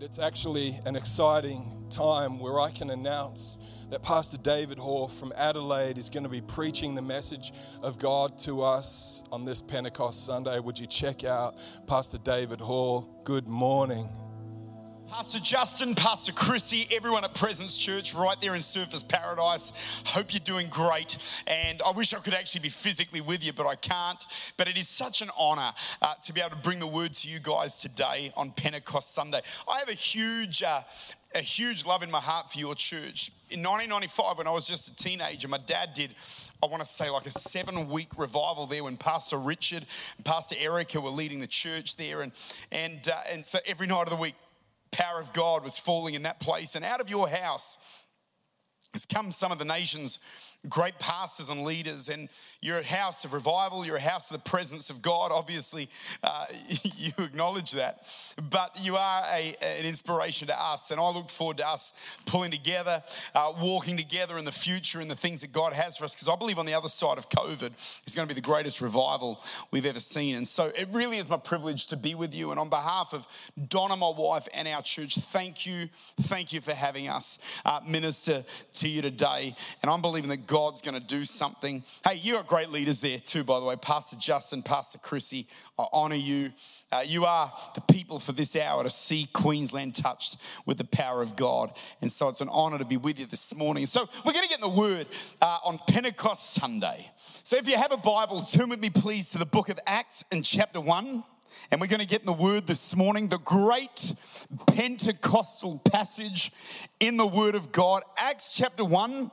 And it's actually an exciting time where I can announce that Pastor David Hall from Adelaide is going to be preaching the message of God to us on this Pentecost Sunday. Would you check out Pastor David Hall? Good morning. Pastor Justin, Pastor Chrissy, everyone at Presence Church right there in Surfers Paradise. Hope you're doing great. And I wish I could actually be physically with you, but I can't. But it is such an honor uh, to be able to bring the word to you guys today on Pentecost Sunday. I have a huge, uh, a huge love in my heart for your church. In 1995, when I was just a teenager, my dad did, I want to say, like a seven week revival there when Pastor Richard and Pastor Erica were leading the church there. And, and, uh, and so every night of the week, power of God was falling in that place. And out of your house has come some of the nation's great pastors and leaders, and you're a house of revival, you're a house of the presence of God. Obviously, uh, you acknowledge that, but you are a, an inspiration to us, and I look forward to us pulling together, uh, walking together in the future and the things that God has for us, because I believe on the other side of COVID is going to be the greatest revival we've ever seen. And so it really is my privilege to be with you, and on behalf of Donna, my wife, and our church, thank you, thank you for having us uh, minister to you today, and I'm believing that God's going to do something. Hey, you are great leaders there too, by the way. Pastor Justin, Pastor Chrissy, I honor you. Uh, you are the people for this hour to see Queensland touched with the power of God. And so it's an honor to be with you this morning. So we're going to get in the word uh, on Pentecost Sunday. So if you have a Bible, turn with me, please, to the book of Acts in chapter 1. And we're going to get in the word this morning, the great Pentecostal passage in the word of God, Acts chapter 1.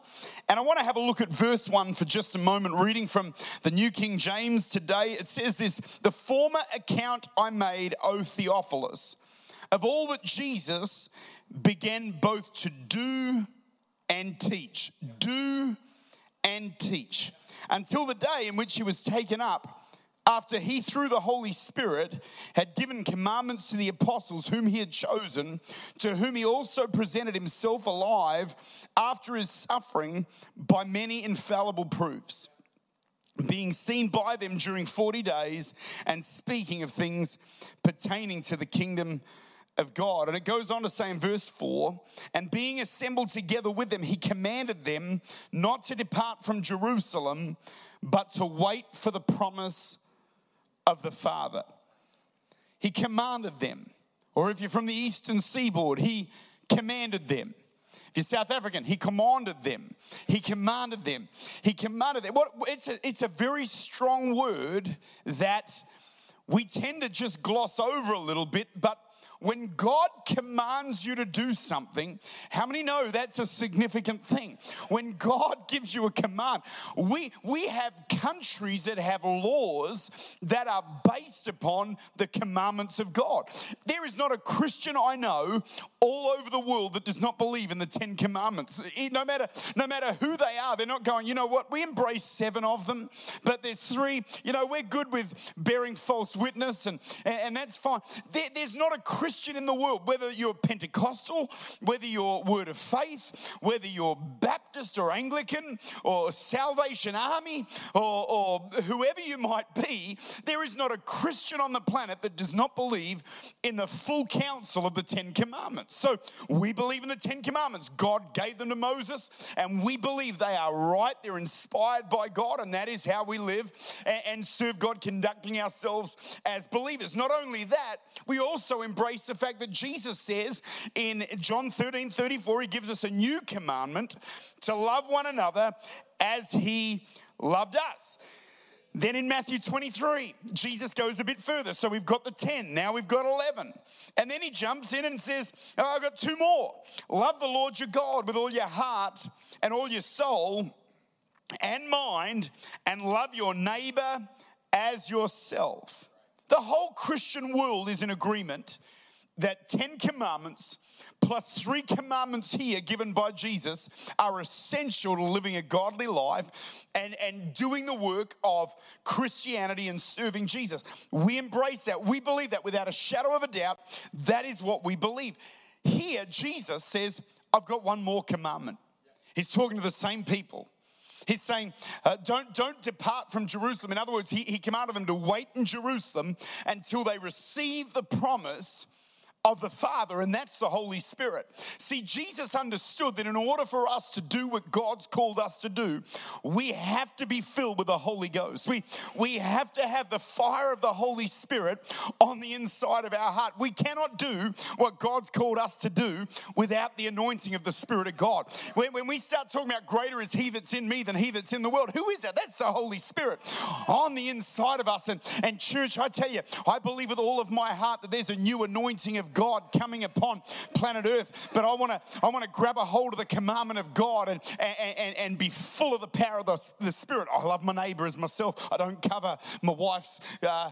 And I want to have a look at verse 1 for just a moment, reading from the New King James today. It says this The former account I made, O Theophilus, of all that Jesus began both to do and teach. Do and teach. Until the day in which he was taken up after he, through the Holy Spirit, had given commandments to the apostles whom he had chosen, to whom he also presented himself alive after his suffering by many infallible proofs, being seen by them during 40 days and speaking of things pertaining to the kingdom of God. And it goes on to say in verse 4 and being assembled together with them, he commanded them not to depart from Jerusalem, but to wait for the promise of the Father. He commanded them. Or if you're from the eastern seaboard, he commanded them. If you're South African, he commanded them. He commanded them. He commanded them. What, it's, a, it's a very strong word that we tend to just gloss over a little bit, but when God commands you to do something, how many know that's a significant thing? When God gives you a command, we, we have countries that have laws that are based upon the commandments of God. There is not a Christian I know all over the world that does not believe in the Ten Commandments. No matter, no matter who they are, they're not going, you know what, we embrace seven of them, but there's three, you know, we're good with bearing false witness, and, and that's fine. There, there's not a Christian Christian in the world, whether you're Pentecostal, whether you're Word of Faith, whether you're Baptist or Anglican or Salvation Army or, or whoever you might be, there is not a Christian on the planet that does not believe in the full counsel of the Ten Commandments. So we believe in the Ten Commandments. God gave them to Moses, and we believe they are right. They're inspired by God, and that is how we live and serve God, conducting ourselves as believers. Not only that, we also embrace embrace the fact that Jesus says in John 13 34, he gives us a new commandment to love one another as he loved us. Then in Matthew 23, Jesus goes a bit further. So we've got the 10, now we've got 11. And then he jumps in and says, oh, I've got two more. Love the Lord your God with all your heart and all your soul and mind, and love your neighbor as yourself. The whole Christian world is in agreement that 10 commandments plus three commandments here given by Jesus are essential to living a godly life and, and doing the work of Christianity and serving Jesus. We embrace that. We believe that without a shadow of a doubt. That is what we believe. Here, Jesus says, I've got one more commandment. He's talking to the same people. He's saying, uh, don't, don't depart from Jerusalem. In other words, he, he commanded them to wait in Jerusalem until they receive the promise of the Father, and that's the Holy Spirit. See, Jesus understood that in order for us to do what God's called us to do, we have to be filled with the Holy Ghost. We, we have to have the fire of the Holy Spirit on the inside of our heart. We cannot do what God's called us to do without the anointing of the Spirit of God. When, when we start talking about greater is He that's in me than He that's in the world, who is that? That's the Holy Spirit on the inside of us. And, and church, I tell you, I believe with all of my heart that there's a new anointing of God coming upon planet Earth. But I want to I want to grab a hold of the commandment of God and, and, and, and be full of the power of the, the Spirit. I love my neighbor as myself. I don't cover my wife's uh,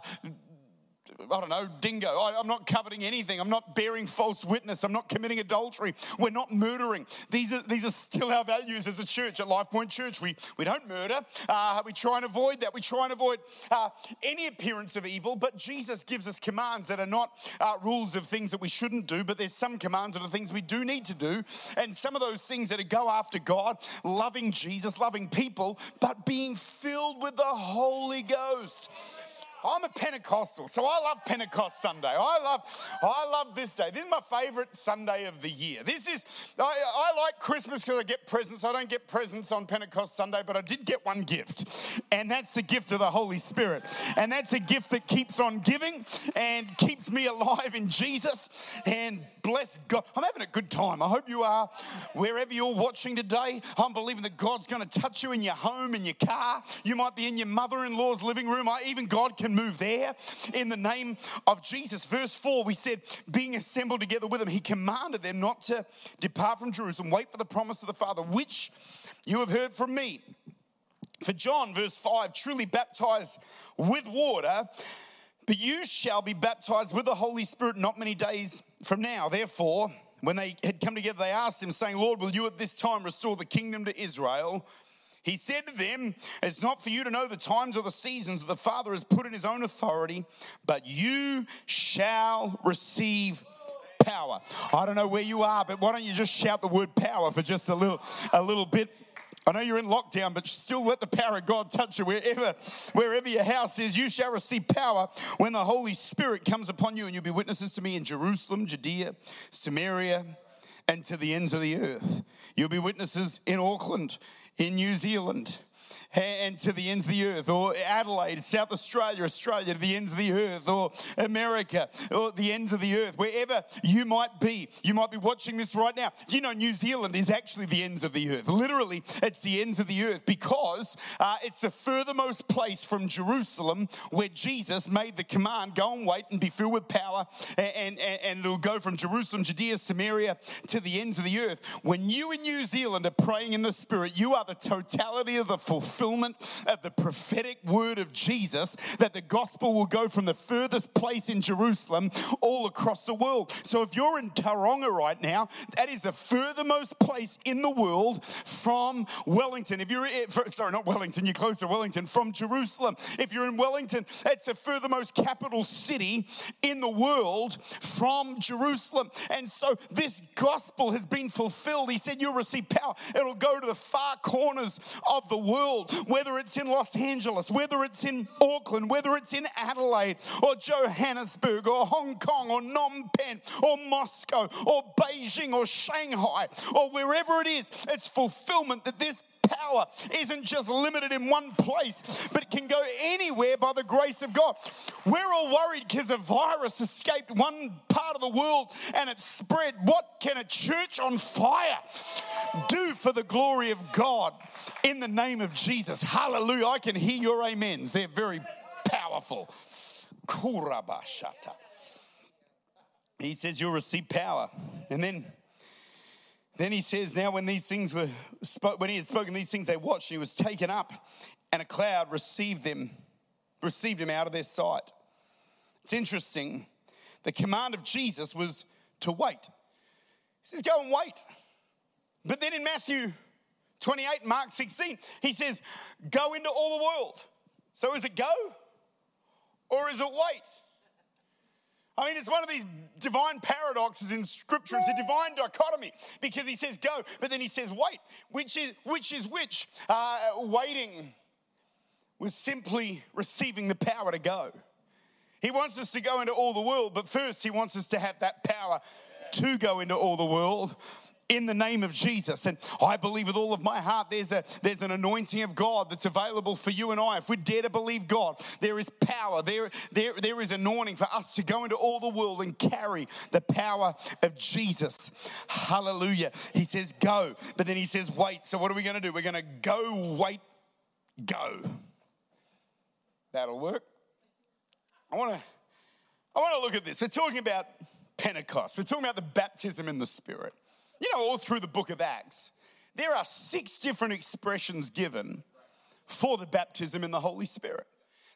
I don't know, dingo. I, am not coveting anything. I'm not bearing false witness. I'm not committing adultery. We're not murdering. These are, these are still our values as a church, at Life Point Church. We, we don't murder. Uh, we try and avoid that. We try and avoid uh, any appearance of evil, but Jesus gives us commands that are not uh, rules of things that we shouldn't do, but there's some commands that are things we do need to do. And some of those things that are go after God, loving Jesus, loving people, but being filled with the Holy Ghost. I'm a Pentecostal, so I love Pentecost Sunday. I love, I love this day. This is my favorite Sunday of the year. This is, I, I like Christmas because I get presents. I don't get presents on Pentecost Sunday, but I did get one gift, and that's the gift of the Holy Spirit. And that's a gift that keeps on giving and keeps me alive in Jesus. And bless God. I'm having a good time. I hope you are. Wherever you're watching today, I'm believing that God's going to touch you in your home, in your car. You might be in your mother in law's living room. I, even God can move there in the name of Jesus. Verse 4, we said, being assembled together with him, he commanded them not to depart from Jerusalem, wait for the promise of the Father, which you have heard from me. For John, verse 5, truly baptized with water, but you shall be baptized with the Holy Spirit not many days from now. Therefore, when they had come together, they asked him, saying, Lord, will you at this time restore the kingdom to Israel? He said to them, It's not for you to know the times or the seasons that the Father has put in his own authority, but you shall receive power. I don't know where you are, but why don't you just shout the word power for just a little a little bit? I know you're in lockdown, but still let the power of God touch you. Wherever, wherever your house is, you shall receive power when the Holy Spirit comes upon you, and you'll be witnesses to me in Jerusalem, Judea, Samaria, and to the ends of the earth. You'll be witnesses in Auckland, in New Zealand, and to the ends of the earth, or Adelaide, South Australia, Australia, to the ends of the earth, or America, or the ends of the earth, wherever you might be. You might be watching this right now. Do you know New Zealand is actually the ends of the earth? Literally, it's the ends of the earth because uh, it's the furthermost place from Jerusalem where Jesus made the command go and wait and be filled with power, and, and, and it'll go from Jerusalem, Judea, Samaria to the ends of the earth. When you in New Zealand are praying in the Spirit, you are the totality of the fulfillment fulfillment of the prophetic word of Jesus that the gospel will go from the furthest place in Jerusalem all across the world. So if you're in Tauranga right now, that is the furthermost place in the world from Wellington. If you're, eh, sorry, not Wellington, you're close to Wellington, from Jerusalem. If you're in Wellington, it's the furthermost capital city in the world from Jerusalem. And so this gospel has been fulfilled. He said, You'll receive power. It'll go to the far corners of the world whether it's in Los Angeles, whether it's in Auckland, whether it's in Adelaide or Johannesburg or Hong Kong or Phnom Penh or Moscow or Beijing or Shanghai or wherever it is, it's fulfillment that this power isn't just limited in one place, but it can go anywhere by the grace of God. We're all worried because a virus escaped one part of the world and it spread. What can a church on fire do for the glory of God in the name of Jesus? Hallelujah. I can hear your amens. They're very powerful. Kurabashata. He says you'll receive power. And then then he says, Now when these things were when he had spoken these things, they watched, and he was taken up, and a cloud received them, received him out of their sight. It's interesting. The command of Jesus was to wait. He says, Go and wait. But then in Matthew 28, Mark 16, he says, Go into all the world. So is it go or is it wait? I mean, it's one of these divine paradoxes in Scripture. It's a divine dichotomy because he says go, but then he says wait. Which is which? Is which? Uh, waiting was simply receiving the power to go. He wants us to go into all the world, but first, He wants us to have that power to go into all the world in the name of Jesus. And I believe with all of my heart there's a there's an anointing of God that's available for you and I. If we dare to believe God, there is power. There, there, there is anointing for us to go into all the world and carry the power of Jesus. Hallelujah. He says go, but then he says wait. So what are we going to do? We're going to go, wait, go. That'll work. I want to I want to look at this. We're talking about Pentecost. We're talking about the baptism in the Spirit. You know, all through the book of Acts, there are six different expressions given for the baptism in the Holy Spirit.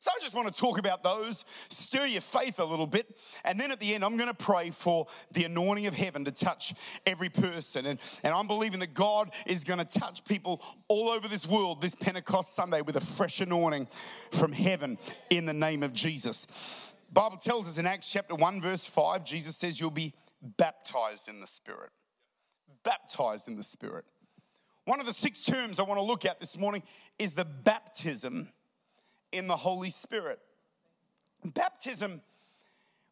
So I just want to talk about those, stir your faith a little bit, and then at the end, I'm going to pray for the anointing of heaven to touch every person. And, and I'm believing that God is going to touch people all over this world this Pentecost Sunday with a fresh anointing from heaven in the name of Jesus. Bible tells us in Acts chapter 1, verse 5, Jesus says, You'll be baptized in the Spirit baptized in the Spirit. One of the six terms I want to look at this morning is the baptism in the Holy Spirit. Baptism,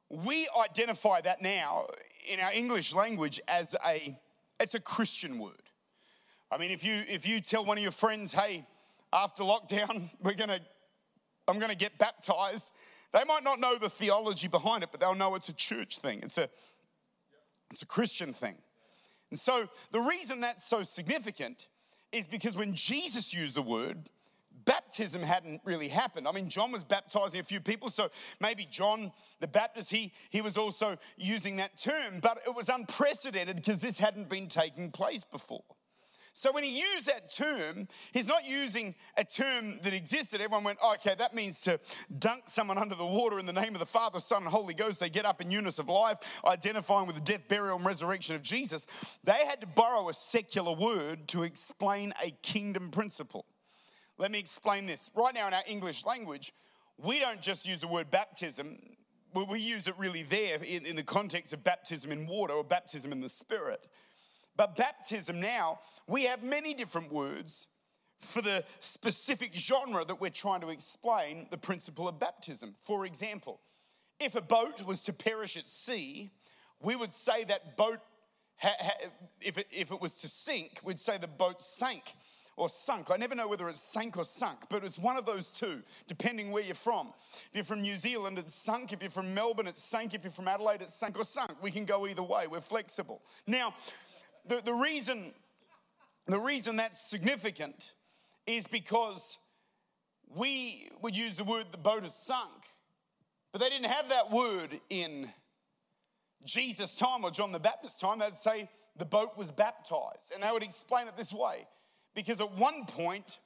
we identify that now in our English language as a it's a Christian word. I mean, if you if you tell one of your friends, hey, after lockdown, we're gonna I'm gonna get baptized, they might not know the theology behind it, but they'll know it's a church thing. It's a it's a Christian thing. And so the reason that's so significant is because when Jesus used the word, baptism hadn't really happened. I mean, John was baptizing a few people, so maybe John the Baptist, he, he was also using that term, but it was unprecedented because this hadn't been taking place before. So when he used that term, he's not using a term that existed. Everyone went, oh, okay, that means to dunk someone under the water in the name of the Father, Son, and Holy Ghost. They get up in newness of life, identifying with the death, burial, and resurrection of Jesus. They had to borrow a secular word to explain a kingdom principle. Let me explain this. Right now, in our English language, we don't just use the word baptism, we use it really there in, in the context of baptism in water or baptism in the Spirit. But baptism now, we have many different words for the specific genre that we're trying to explain the principle of baptism. For example, if a boat was to perish at sea, we would say that boat, if it was to sink, we'd say the boat sank or sunk. I never know whether it's sank or sunk, but it's one of those two, depending where you're from. If you're from New Zealand, it's sunk. If you're from Melbourne, it's sank. If you're from Adelaide, it's sank or sunk. We can go either way. We're flexible. Now, the, the, reason, the reason that's significant is because we would use the word the boat is sunk, but they didn't have that word in Jesus' time or John the Baptist's time. They'd say the boat was baptized. And they would explain it this way because at one point,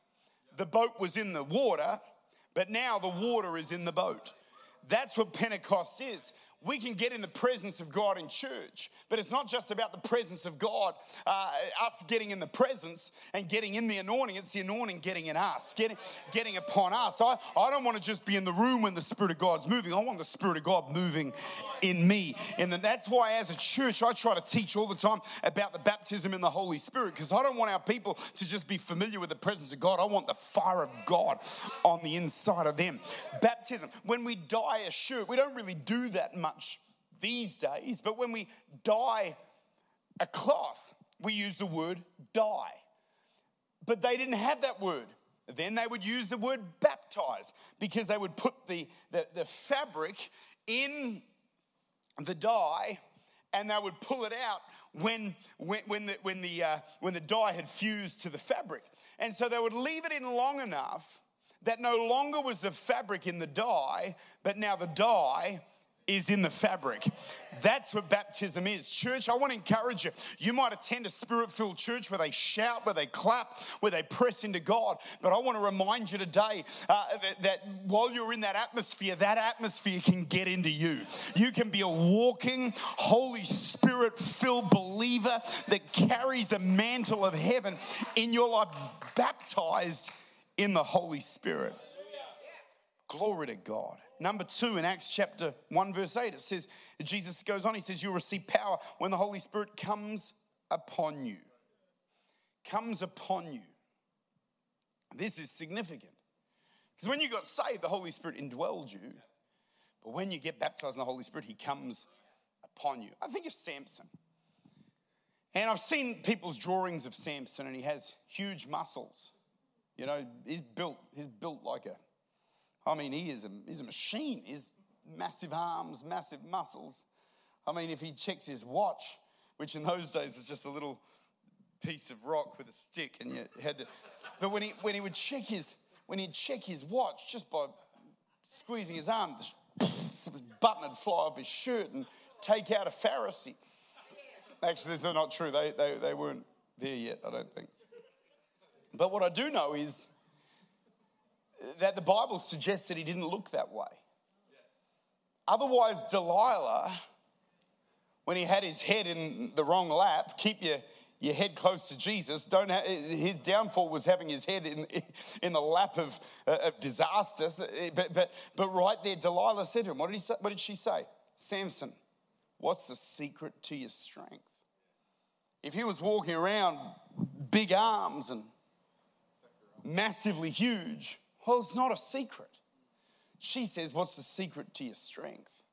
the boat was in the water, but now the water is in the boat. That's what Pentecost is we can get in the presence of God in church, but it's not just about the presence of God, uh, us getting in the presence and getting in the anointing. It's the anointing getting in us, getting, getting upon us. I, I don't want to just be in the room when the Spirit of God's moving. I want the Spirit of God moving in me. And that's why, as a church, I try to teach all the time about the baptism in the Holy Spirit because I don't want our people to just be familiar with the presence of God. I want the fire of God on the inside of them. Baptism. When we dye a shirt, we don't really do that much much these days, but when we dye a cloth, we use the word dye. But they didn't have that word. Then they would use the word baptize because they would put the, the, the fabric in the dye and they would pull it out when, when, when, the, when, the, uh, when the dye had fused to the fabric. And so they would leave it in long enough that no longer was the fabric in the dye, but now the dye is in the fabric. That's what baptism is. Church, I want to encourage you. You might attend a spirit filled church where they shout, where they clap, where they press into God. But I want to remind you today uh, that, that while you're in that atmosphere, that atmosphere can get into you. You can be a walking, Holy Spirit filled believer that carries the mantle of heaven in your life, baptized in the Holy Spirit. Glory to God. Number two, in Acts chapter 1, verse 8, it says, Jesus goes on, he says, You'll receive power when the Holy Spirit comes upon you. Comes upon you. This is significant. Because when you got saved, the Holy Spirit indwelled you. But when you get baptized in the Holy Spirit, He comes upon you. I think of Samson. And I've seen people's drawings of Samson, and he has huge muscles. You know, he's built, he's built like a, I mean, he is a, he's a machine. He's massive arms, massive muscles. I mean, if he checks his watch, which in those days was just a little piece of rock with a stick, and you had to. But when he when he would check his when he'd check his watch just by squeezing his arm, the button would fly off his shirt and take out a Pharisee. Actually, this is not true. They, they, they weren't there yet, I don't think. But what I do know is that the Bible suggests that he didn't look that way. Otherwise, Delilah, when he had his head in the wrong lap, keep your, your head close to Jesus. Don't his downfall was having his head in, in the lap of, uh, of disaster. But, but, but right there, Delilah said to him, what did, he say, what did she say? Samson, what's the secret to your strength? If he was walking around big arms and massively huge, well, it's not a secret. She says, What's the secret to your strength?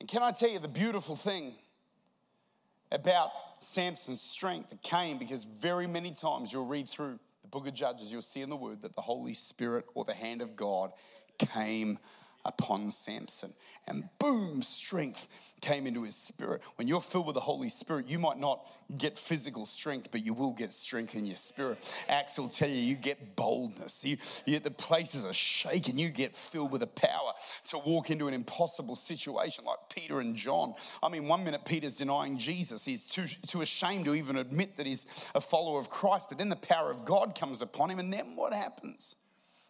And can I tell you the beautiful thing about Samson's strength that came because very many times you'll read through the book of Judges, you'll see in the word that the Holy Spirit or the hand of God came upon Samson. And boom, strength came into his spirit. When you're filled with the Holy Spirit, you might not get physical strength, but you will get strength in your spirit. Acts will tell you, you get boldness. You, you, the places are shaken. You get filled with the power to walk into an impossible situation like Peter and John. I mean, one minute Peter's denying Jesus. He's too, too ashamed to even admit that he's a follower of Christ. But then the power of God comes upon him, and then what happens?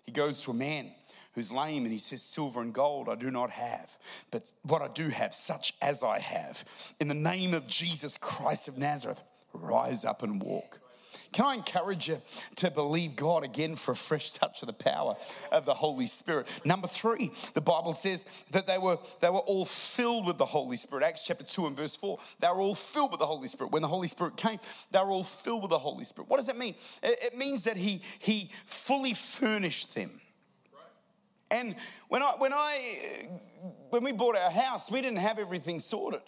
He goes to a man who's lame and he says, Silver and gold I do not have, but what I do have, such as I have. In the name of Jesus Christ of Nazareth, rise up and walk. Can I encourage you to believe God again for a fresh touch of the power of the Holy Spirit? Number three, the Bible says that they were, they were all filled with the Holy Spirit. Acts chapter 2 and verse 4. They were all filled with the Holy Spirit. When the Holy Spirit came, they were all filled with the Holy Spirit. What does that mean? It means that He, he fully furnished them. And when I, when I, when we bought our house, we didn't have everything sorted.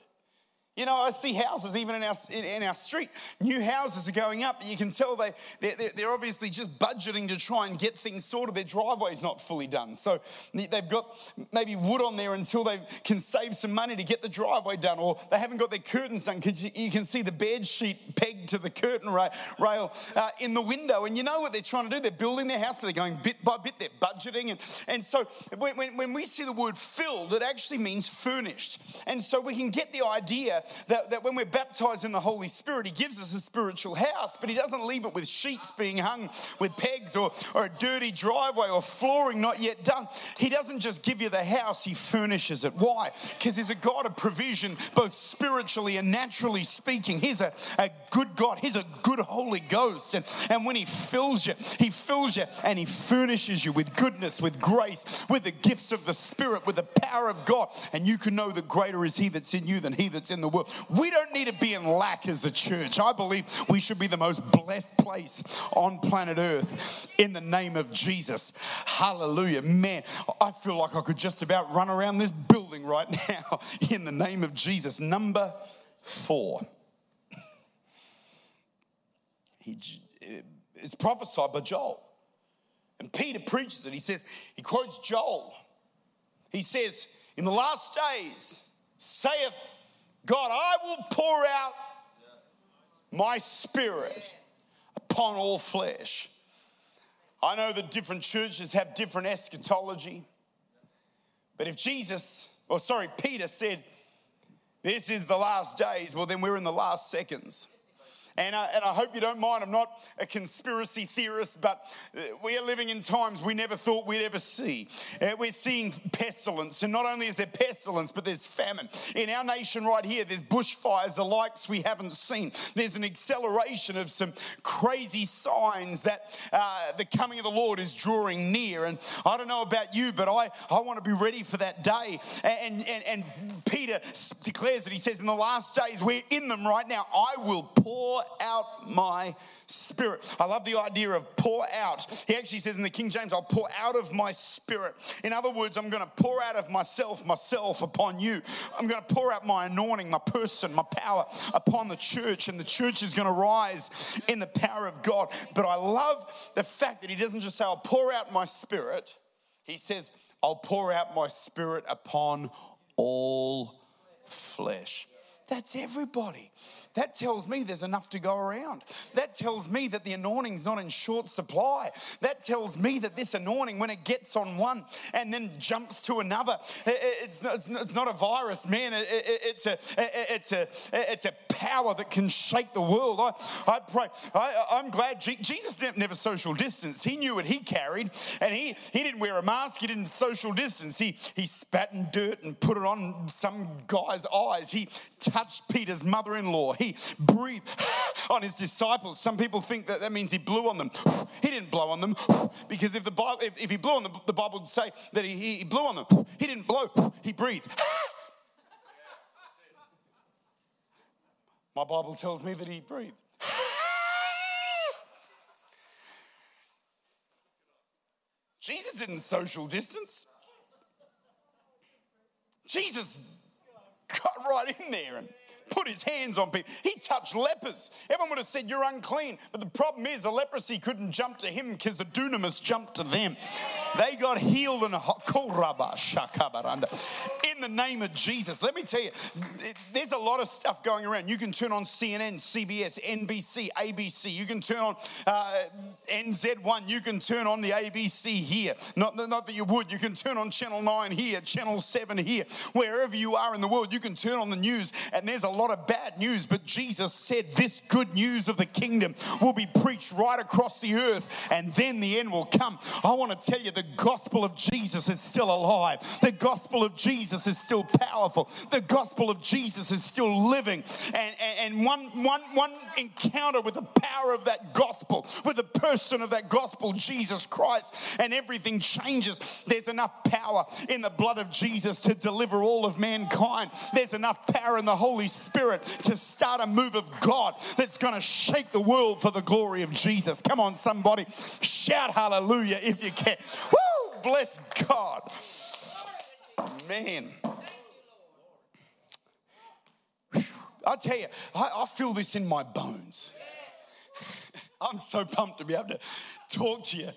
You know, I see houses even in our, in our street. New houses are going up. You can tell they, they're, they're obviously just budgeting to try and get things sorted. Their driveway's not fully done. So they've got maybe wood on there until they can save some money to get the driveway done. Or they haven't got their curtains done because you, can see the bed sheet pegged to the curtain rail uh, in the window. And you know what they're trying to do? They're building their house, but they're going bit by bit. They're budgeting. And, and so when, when, when we see the word filled, it actually means furnished. And so we can get the idea that, that when we're baptized in the Holy Spirit, He gives us a spiritual house, but He doesn't leave it with sheets being hung with pegs or, or a dirty driveway or flooring not yet done. He doesn't just give you the house, He furnishes it. Why? Because He's a God of provision, both spiritually and naturally speaking. He's a, a good God, He's a good Holy Ghost. And, and when He fills you, He fills you and He furnishes you with goodness, with grace, with the gifts of the Spirit, with the power of God. And you can know that greater is He that's in you than He that's in the world. We don't need to be in lack as a church. I believe we should be the most blessed place on planet Earth in the name of Jesus. Hallelujah. Man, I feel like I could just about run around this building right now in the name of Jesus. Number four. He, eh, it's prophesied by Joel. And Peter preaches it. He says, he quotes Joel. He says, In the last days, saith God, I will pour out my spirit upon all flesh. I know that different churches have different eschatology, but if Jesus, or sorry, Peter said, This is the last days, well, then we're in the last seconds. And, and I hope you don't mind, I'm not a conspiracy theorist, but uh, we are living in times we never thought we'd ever see. Uh, we're seeing pestilence, and not only is there pestilence, but there's famine. In our nation right here, there's bushfires, the likes we haven't seen. There's an acceleration of some crazy signs that uh, the coming of the Lord is drawing near. And I don't know about you, but I, I want to be ready for that day. And, and, and Peter declares that He says, In the last days, we're in them right now. I will pour out my spirit. I love the idea of pour out. He actually says in the King James, I'll pour out of my spirit. In other words, I'm going to pour out of myself, myself upon you. I'm going to pour out my anointing, my person, my power upon the church, and the church is going to rise in the power of God. But I love the fact that he doesn't just say, I'll pour out my spirit. He says, I'll pour out my spirit upon all flesh. That's everybody. That tells me there's enough to go around. That tells me that the anointing's not in short supply. That tells me that this anointing, when it gets on one and then jumps to another, it's it's not a virus, man. It's a, it's, a, it's a power that can shake the world. I, I pray. I, am glad Jesus never social distance. He knew what he carried, and he, he didn't wear a mask. He didn't social distance. He, he spat in dirt and put it on some guy's eyes. He touched Peter's mother in law. He breathed on his disciples. Some people think that that means he blew on them. He didn't blow on them because if, the Bible, if, if he blew on them, the Bible would say that he, he blew on them. He didn't blow, he breathed. My Bible tells me that he breathed. Jesus didn't social distance. Jesus got right in there and put his hands on people. He touched lepers. Everyone would have said, You're unclean. But the problem is, the leprosy couldn't jump to him because the dunamis jumped to them. They got healed and in the name of Jesus. Let me tell you, there's a lot of stuff going around. You can turn on CNN, CBS, NBC, ABC. You can turn on uh, NZ1. You can turn on the ABC here. Not, not that you would. You can turn on Channel 9 here, Channel 7 here. Wherever you are in the world, you can turn on the news, and there's a lot of bad news. But Jesus said this good news of the kingdom will be preached right across the earth, and then the end will come. I want to tell you the gospel of Jesus is still alive. The gospel of Jesus is still powerful. The gospel of Jesus is still living. And, and, and one, one, one encounter with the power of that gospel, with the person of that gospel, Jesus Christ, and everything changes. There's enough power in the blood of Jesus to deliver all of mankind. There's enough power in the Holy Spirit to start a move of God that's going to shake the world for the glory of Jesus. Come on, somebody, shout hallelujah if you can. Woo! Bless God. Man. I tell you, I, I feel this in my bones. I'm so pumped to be able to talk to you.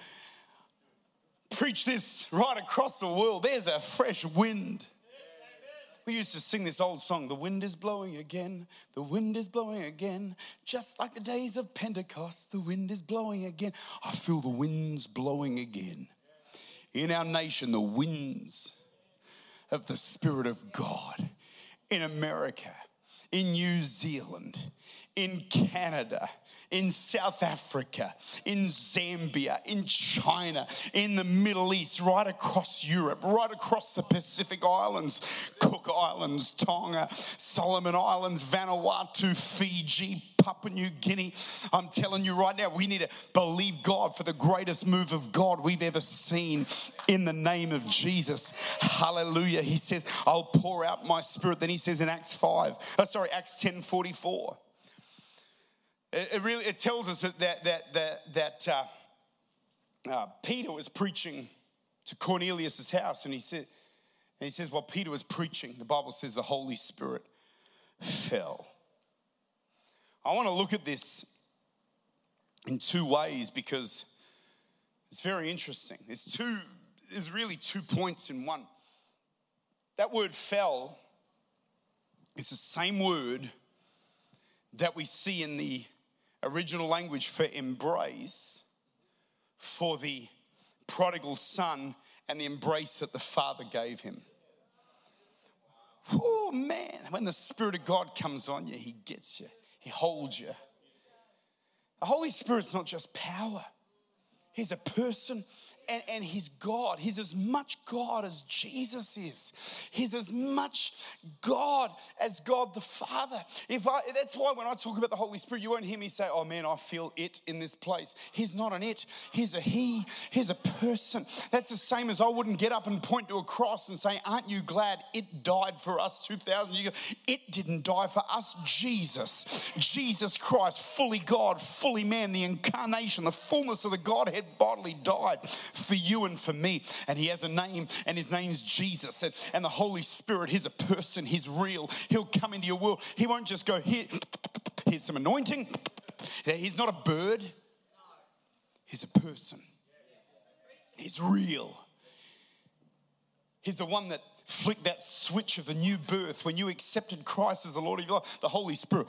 Preach this right across the world. There's a fresh wind. We used to sing this old song, The Wind is Blowing Again, the wind is blowing again. Just like the days of Pentecost, the wind is blowing again. I feel the winds blowing again. In our nation, the winds of the Spirit of God. In America, in New Zealand, in Canada, in South Africa, in Zambia, in China, in the Middle East, right across Europe, right across the Pacific Islands, Cook Islands, Tonga, Solomon Islands, Vanuatu, Fiji, Papua New Guinea. I'm telling you right now, we need to believe God for the greatest move of God we've ever seen in the name of Jesus. Hallelujah. He says, I'll pour out my spirit. Then he says in Acts 5, oh, sorry, Acts 10 44. It, it really it tells us that that that that, that uh, uh, Peter was preaching to Cornelius's house, and he said, and he says, while Peter was preaching, the Bible says the Holy Spirit fell. I want to look at this in two ways because it's very interesting. There's two, there's really two points in one. That word fell is the same word that we see in the original language for embrace for the prodigal son and the embrace that the father gave him. Oh man, when the Spirit of God comes on you, He gets you, He holds you. The Holy Spirit's not just power, He's a person and, and he's God. He's as much God as Jesus is. He's as much God as God the Father. If I, that's why when I talk about the Holy Spirit, you won't hear me say, "Oh man, I feel it in this place." He's not an it. He's a he. He's a person. That's the same as I wouldn't get up and point to a cross and say, "Aren't you glad it died for us 2,000 years ago?" It didn't die for us. Jesus, Jesus Christ, fully God, fully man, the incarnation, the fullness of the Godhead bodily died for you and for me. And he has a name, and his name's Jesus. And, and the Holy Spirit, he's a person, he's real. He'll come into your world. He won't just go, here, here's some anointing. He's not a bird, he's a person. He's real. He's the one that flicked that switch of the new birth when you accepted Christ as the Lord of your life. The Holy Spirit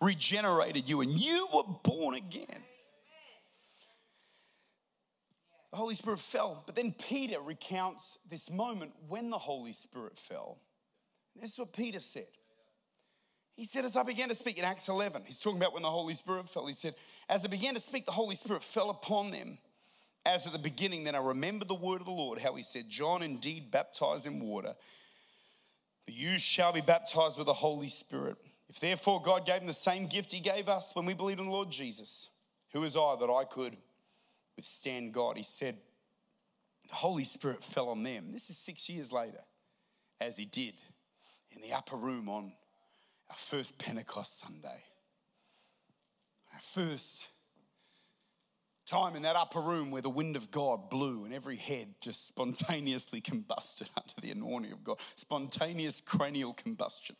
regenerated you and you were born again. The Holy Spirit fell. But then Peter recounts this moment when the Holy Spirit fell. This is what Peter said. He said, as I began to speak in Acts 11, he's talking about when the Holy Spirit fell. He said, as I began to speak, the Holy Spirit fell upon them. As at the beginning, then I remembered the word of the Lord, how he said, John indeed baptized in water, but you shall be baptized with the Holy Spirit. If therefore God gave him the same gift he gave us when we believed in the Lord Jesus, who is I that I could withstand God? He said, the Holy Spirit fell on them. This is six years later, as he did in the upper room on our first Pentecost Sunday. Our first time in that upper room where the wind of God blew and every head just spontaneously combusted under the anointing of God. Spontaneous cranial combustion.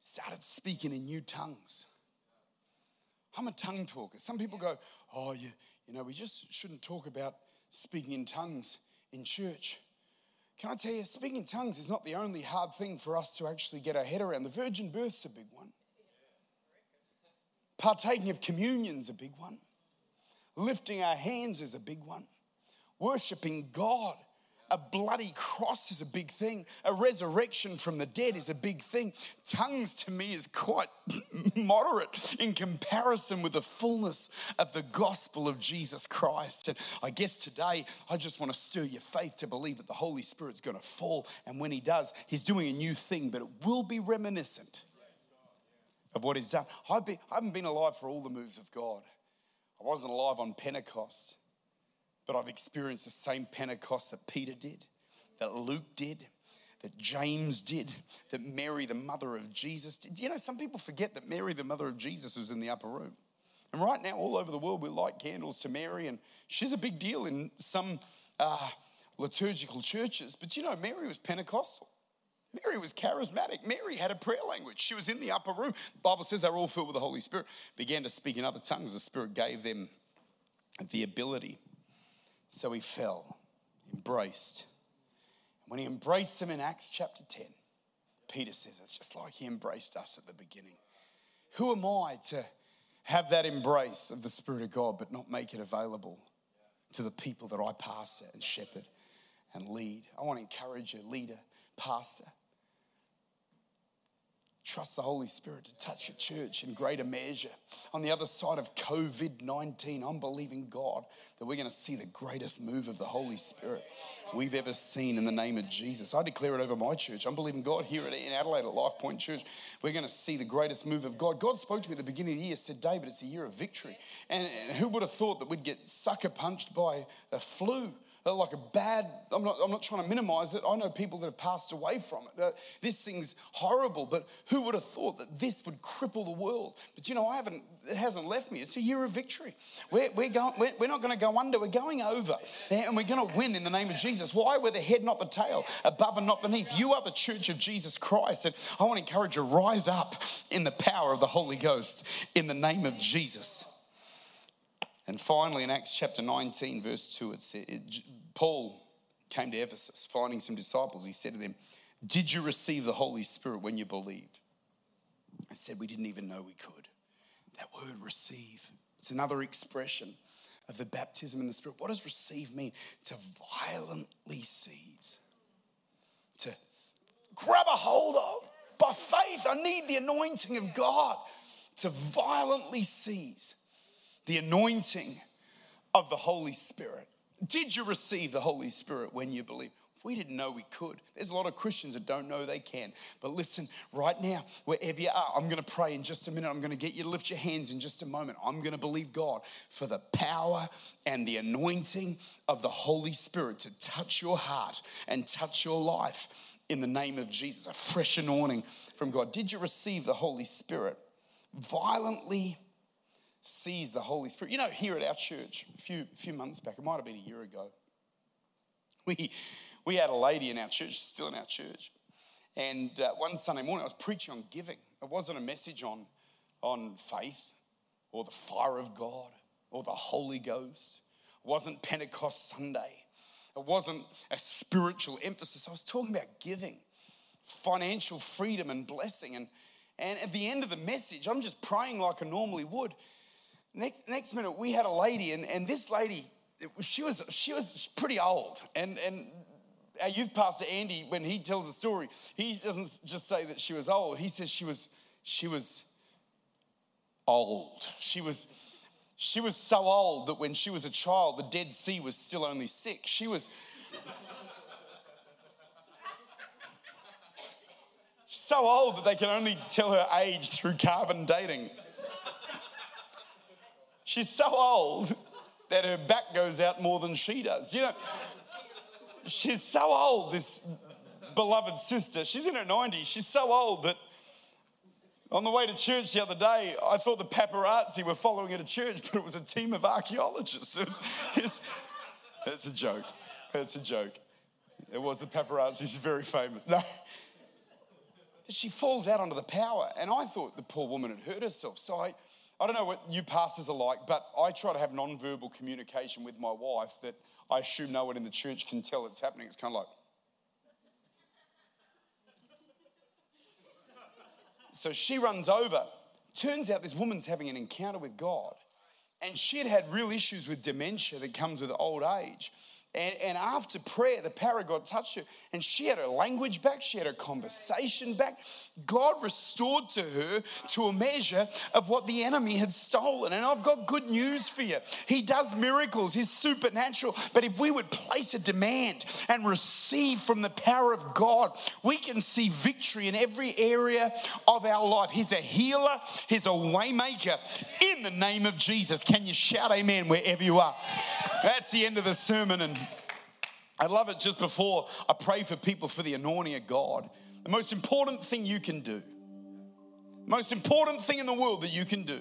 Started speaking in new tongues. I'm a tongue talker. Some people go, oh, you, you know, we just shouldn't talk about speaking in tongues in church. Can I tell you, speaking in tongues is not the only hard thing for us to actually get our head around. The virgin birth's a big one. Partaking of communion's a big one. Lifting our hands is a big one. Worshipping God a bloody cross is a big thing. A resurrection from the dead is a big thing. Tongues to me is quite moderate in comparison with the fullness of the gospel of Jesus Christ. And I guess today I just want to stir your faith to believe that the Holy Spirit's going to fall. And when He does, He's doing a new thing, but it will be reminiscent of what He's done. I've been, I haven't been alive for all the moves of God. I wasn't alive on Pentecost. But I've experienced the same Pentecost that Peter did, that Luke did, that James did, that Mary, the mother of Jesus, did. You know, some people forget that Mary, the mother of Jesus, was in the upper room. And right now, all over the world, we light candles to Mary, and she's a big deal in some uh, liturgical churches. But you know, Mary was Pentecostal. Mary was charismatic. Mary had a prayer language. She was in the upper room. The Bible says they were all filled with the Holy Spirit, began to speak in other tongues. The Spirit gave them the ability. So he fell, embraced. And When he embraced him in Acts chapter 10, Peter says it's just like he embraced us at the beginning. Who am I to have that embrace of the Spirit of God but not make it available to the people that I pastor and shepherd and lead? I want to encourage you, leader, pastor, Trust the Holy Spirit to touch your church in greater measure. On the other side of COVID 19, I'm believing God that we're going to see the greatest move of the Holy Spirit we've ever seen in the name of Jesus. I declare it over my church. I'm believing God here in Adelaide at Life Point Church. We're going to see the greatest move of God. God spoke to me at the beginning of the year, said, David, it's a year of victory. And who would have thought that we'd get sucker punched by a flu? Like a bad, I'm not, I'm not trying to minimize it. I know people that have passed away from it. Uh, this thing's horrible, but who would have thought that this would cripple the world? But you know, I haven't, it hasn't left me. It's a year of victory. We're, we're, going, we're, we're not going to go under, we're going over. And we're going to win in the name of Jesus. Why? We're the head, not the tail, above and not beneath. You are the church of Jesus Christ. And I want to encourage you, rise up in the power of the Holy Ghost in the name of Jesus. And finally, in Acts chapter 19, verse 2, it says, Paul came to Ephesus, finding some disciples. He said to them, Did you receive the Holy Spirit when you believed? I said, We didn't even know we could. That word receive, it's another expression of the baptism in the Spirit. What does receive mean? To violently seize, to grab a hold of. By faith, I need the anointing of God to violently seize the anointing of the Holy Spirit. Did you receive the Holy Spirit when you believe? We didn't know we could. There's a lot of Christians that don't know they can. But listen, right now, wherever you are, I'm going to pray in just a minute. I'm going to get you to lift your hands in just a moment. I'm going to believe God for the power and the anointing of the Holy Spirit to touch your heart and touch your life in the name of Jesus. A fresh anointing from God. Did you receive the Holy Spirit? Violently seize the Holy Spirit. You know, here at our church, a few, few months back, it might have been a year ago, we we had a lady in our church, still in our church. And uh, one Sunday morning, I was preaching on giving. It wasn't a message on, on faith or the fire of God or the Holy Ghost. It wasn't Pentecost Sunday. It wasn't a spiritual emphasis. I was talking about giving, financial freedom and blessing. And, and at the end of the message, I'm just praying like I normally would. Next, next minute, we had a lady, and, and this lady, she was, she was pretty old. And, and our youth pastor Andy, when he tells the story, he doesn't just say that she was old. He says she was she was old. She was she was so old that when she was a child, the Dead Sea was still only sick. She was so old that they can only tell her age through carbon dating. She's so old that her back goes out more than she does. You know, she's so old, this beloved sister. She's in her 90s. She's so old that on the way to church the other day, I thought the paparazzi were following her to church, but it was a team of archaeologists. It it's, it's a joke. It's a joke. It was the paparazzi. She's very famous. No. She falls out under the power. And I thought the poor woman had hurt herself. So I, I don't know what you pastors are like, but I try to have non-verbal communication with my wife that I assume no one in the church can tell it's happening. It's kind of like, so she runs over. Turns out this woman's having an encounter with God. And she had had real issues with dementia that comes with old age. And, and after prayer, the power of God touched her, and she had her language back, she had her conversation back. God restored to her to a measure of what the enemy had stolen. And I've got good news for you. He does miracles, He's supernatural. But if we would place a demand and receive from the power of God, we can see victory in every area of our life. He's a healer, He's a waymaker in the name of Jesus. Can you shout amen wherever you are? That's the end of the sermon. And I love it just before I pray for people for the anointing of God. The most important thing you can do, most important thing in the world that you can do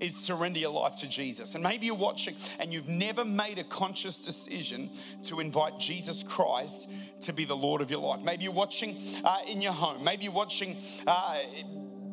is surrender your life to Jesus. And maybe you're watching and you've never made a conscious decision to invite Jesus Christ to be the Lord of your life. Maybe you're watching uh, in your home. Maybe you're watching. Uh,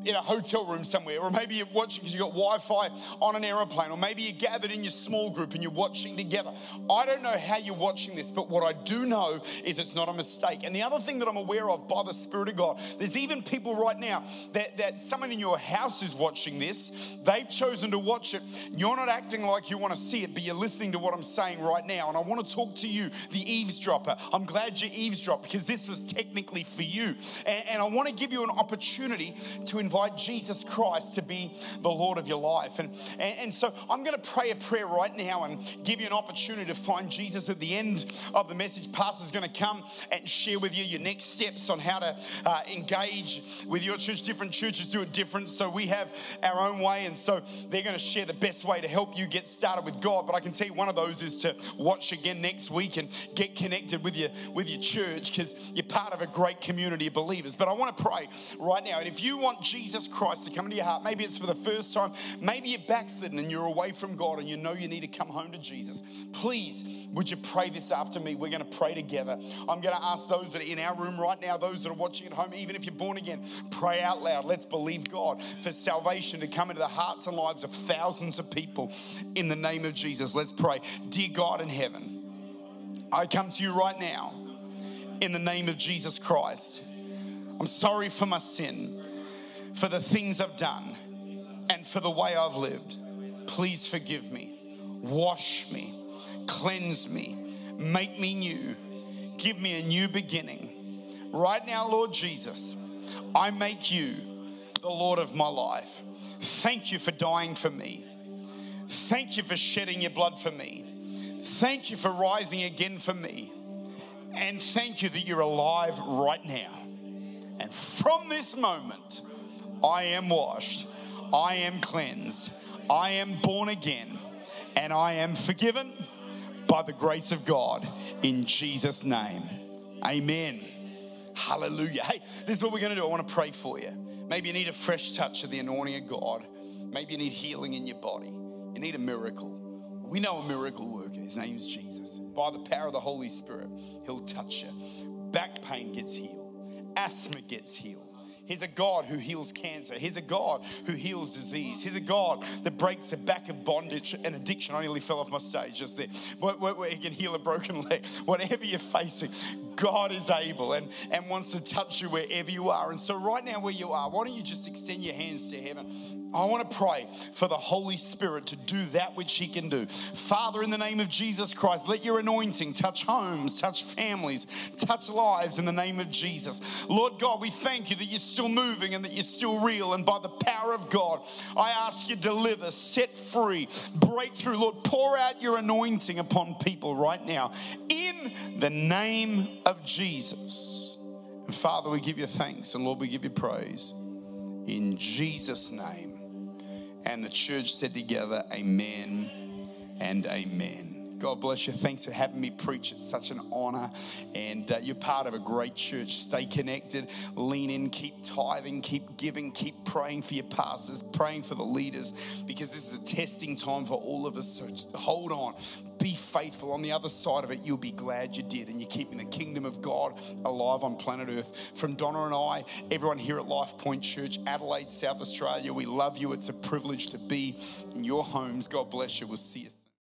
in a hotel room somewhere, or maybe you're watching because you've got Wi Fi on an aeroplane, or maybe you're gathered in your small group and you're watching together. I don't know how you're watching this, but what I do know is it's not a mistake. And the other thing that I'm aware of by the Spirit of God, there's even people right now that, that someone in your house is watching this. They've chosen to watch it. You're not acting like you want to see it, but you're listening to what I'm saying right now. And I want to talk to you, the eavesdropper. I'm glad you eavesdropped because this was technically for you. And, and I want to give you an opportunity to invite invite Jesus Christ to be the Lord of your life. And, and, and so I'm going to pray a prayer right now and give you an opportunity to find Jesus at the end of the message. Pastor's going to come and share with you your next steps on how to uh, engage with your church. Different churches do it different, so we have our own way. And so they're going to share the best way to help you get started with God. But I can tell you one of those is to watch again next week and get connected with your, with your church because you're part of a great community of believers. But I want to pray right now. And if you want Jesus, Jesus Christ to come into your heart. Maybe it's for the first time. Maybe you're backslidden and you're away from God and you know you need to come home to Jesus. Please, would you pray this after me? We're going to pray together. I'm going to ask those that are in our room right now, those that are watching at home, even if you're born again, pray out loud. Let's believe God for salvation to come into the hearts and lives of thousands of people in the name of Jesus. Let's pray. Dear God in heaven, I come to you right now in the name of Jesus Christ. I'm sorry for my sin for the things I've done and for the way I've lived. Please forgive me. Wash me. Cleanse me. Make me new. Give me a new beginning. Right now, Lord Jesus, I make you the Lord of my life. Thank you for dying for me. Thank you for shedding your blood for me. Thank you for rising again for me. And thank you that you're alive right now. And from this moment, I am washed, I am cleansed, I am born again, and I am forgiven by the grace of God in Jesus' name. Amen. Hallelujah. Hey, this is what we're going to do. I want to pray for you. Maybe you need a fresh touch of the anointing of God. Maybe you need healing in your body. You need a miracle. We know a miracle worker. His name's Jesus. By the power of the Holy Spirit, he'll touch you. Back pain gets healed, asthma gets healed. He's a God who heals cancer. He's a God who heals disease. He's a God that breaks the back of bondage and addiction. I nearly fell off my stage just there. Where, he can heal a broken leg. Whatever you're facing, God is able and, and wants to touch you wherever you are. And so, right now, where you are, why don't you just extend your hands to heaven? I want to pray for the Holy Spirit to do that which He can do. Father, in the name of Jesus Christ, let your anointing touch homes, touch families, touch lives in the name of Jesus. Lord God, we thank you that you're still moving and that you're still real. And by the power of God, I ask you deliver, set free, breakthrough. Lord, pour out your anointing upon people right now in the name of Jesus. And Father, we give you thanks and Lord, we give you praise in Jesus' name. And the church said together, Amen and Amen. God bless you. Thanks for having me preach. It's such an honor. And uh, you're part of a great church. Stay connected, lean in, keep tithing, keep giving, keep praying for your pastors, praying for the leaders, because this is a testing time for all of us. So hold on, be faithful. On the other side of it, you'll be glad you did. And you're keeping the kingdom of God alive on planet Earth. From Donna and I, everyone here at Life Point Church, Adelaide, South Australia, we love you. It's a privilege to be in your homes. God bless you. We'll see you soon.